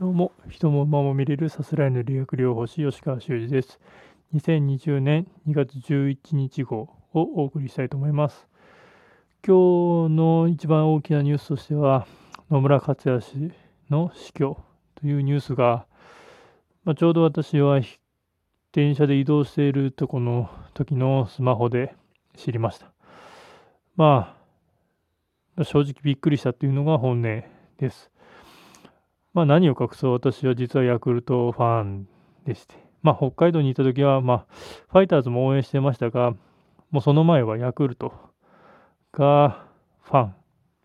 どうも、人も馬も見れるさすらいの理学療法士、吉川修司です。2020年2月11日号をお送りしたいと思います。今日の一番大きなニュースとしては、野村克也氏の死去というニュースが、まあ、ちょうど私は電車で移動しているとこの時のスマホで知りました。まあ、正直びっくりしたというのが本音です。まあ、何を隠そう私は実はヤクルトファンでして、まあ、北海道にいた時は、まあ、ファイターズも応援してましたが、もうその前はヤクルトがファン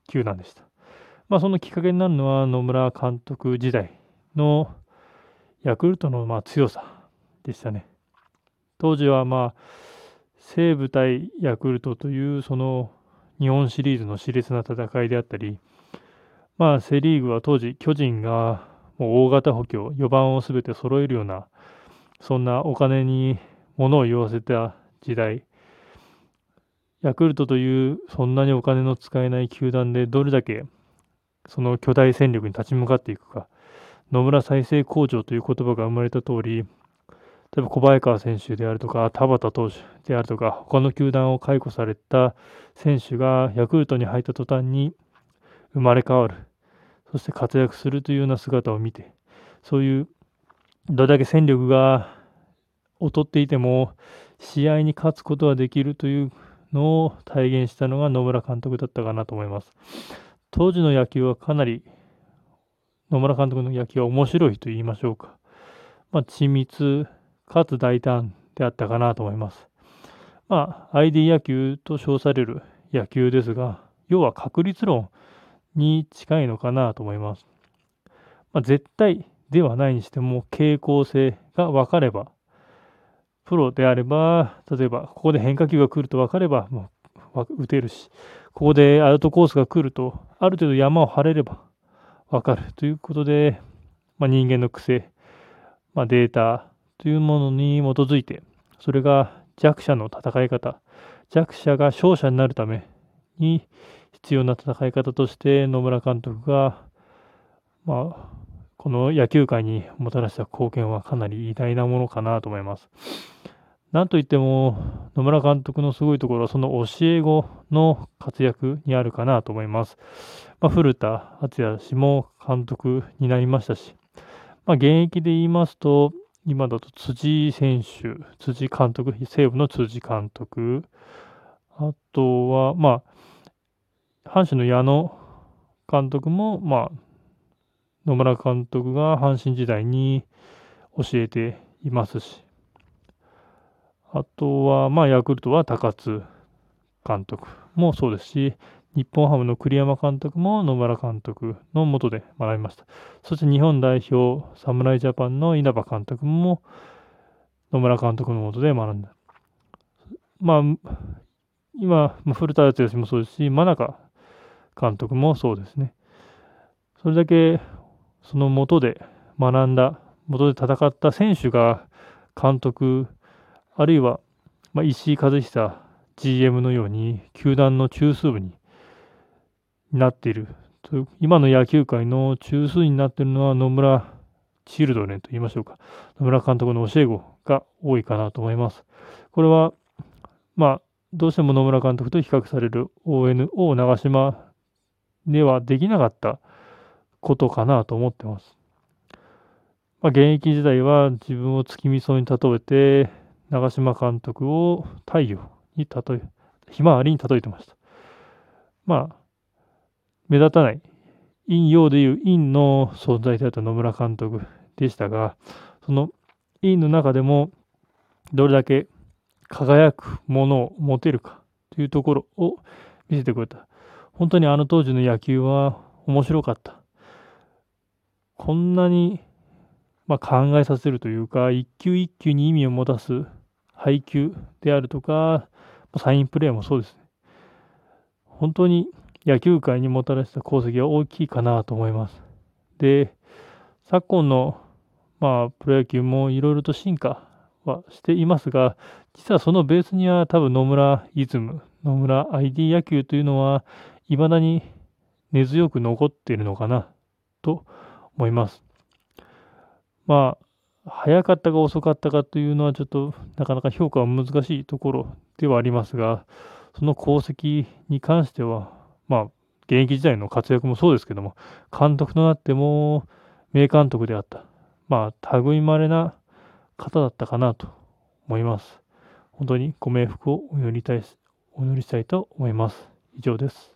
球団でした。まあ、そのきっかけになるのは野村監督時代のヤクルトのまあ強さでしたね。当時はまあ西武対ヤクルトというその日本シリーズの熾烈な戦いであったり、まあ、セ・リーグは当時、巨人がもう大型補強、4番をすべて揃えるような、そんなお金に物を言わせた時代、ヤクルトというそんなにお金の使えない球団でどれだけその巨大戦力に立ち向かっていくか、野村再生工場という言葉が生まれた通り、例えば小早川選手であるとか、田畑投手であるとか、他の球団を解雇された選手がヤクルトに入った途端に生まれ変わる。そして活躍するというような姿を見て、そういうどれだけ戦力が劣っていても、試合に勝つことができるというのを体現したのが野村監督だったかなと思います。当時の野球はかなり野村監督の野球は面白いと言いましょうか。まあ、緻密かつ大胆であったかなと思います。まあ、ID 野球と称される野球ですが、要は確率論に近いのかなと思います。まあ、絶対ではないにしても傾向性が分かれば、プロであれば、例えばここで変化球が来ると分かれば、もう打てるし、ここでアウトコースが来ると、ある程度山を張れれば分かるということで、まあ、人間の癖、まあ、データというものに基づいて、それが弱者の戦い方、弱者が勝者になるために必要な戦い方として野村監督が、まあ、この野球界にもたらした貢献はかなり偉大なものかなと思います。なんといっても野村監督のすごいところはその教え子の活躍にあるかなと思います。まあ、古田敦也氏も監督になりましたし、まあ、現役で言いますと、今だと辻選手、辻監督、西武の辻監督、あとは、まあ、阪神の矢野監督も、まあ、野村監督が阪神時代に教えていますし、あとは、まあ、ヤクルトは高津監督もそうですし、日本ハムの栗山監督も野村監督のもとで学びました。そして日本代表、侍ジャパンの稲葉監督も野村監督のもとで学んだ。まあ、今、古田敦也もそうですし、真中監督もそうですね。それだけそのもとで学んだ、もとで戦った選手が監督、あるいは、ま石井和久 GM のように球団の中枢部になっている。今の野球界の中枢になっているのは野村チルドレンと言いましょうか。野村監督の教え子が多いかなと思います。これは、まあ、どうしても野村監督と比較される ONO 長島ではできなかったことかなと思ってます。まあ、現役時代は自分を月見草に例えて、長嶋監督を太陽に例え、ひまわりに例えてました。まあ、目立たない、陰陽でいう陰の存在であった野村監督でしたが、その陰の中でもどれだけ輝くものを持てるかというところを見せてくれた。本当にあの当時の野球は面白かった。こんなに、まあ、考えさせるというか、一球一球に意味を持たす配球であるとか、サインプレーもそうですね。本当に野球界にもたらした功績は大きいかなと思います。で、昨今の、まあ、プロ野球もいろいろと進化はしていますが、実はそのベースには多分野村イズム、野村 ID 野球というのは、未だに根強く残っているのかなと思います。まあ、早かったか遅かったかというのはちょっとなかなか評価は難しいところではありますが、その功績に関しては、まあ、現役時代の活躍もそうですけども、監督となっても名監督であった。まあ、類まれな方だったかなと思います。本当にご冥福をお祈りたいお祈りしたいと思います。以上です。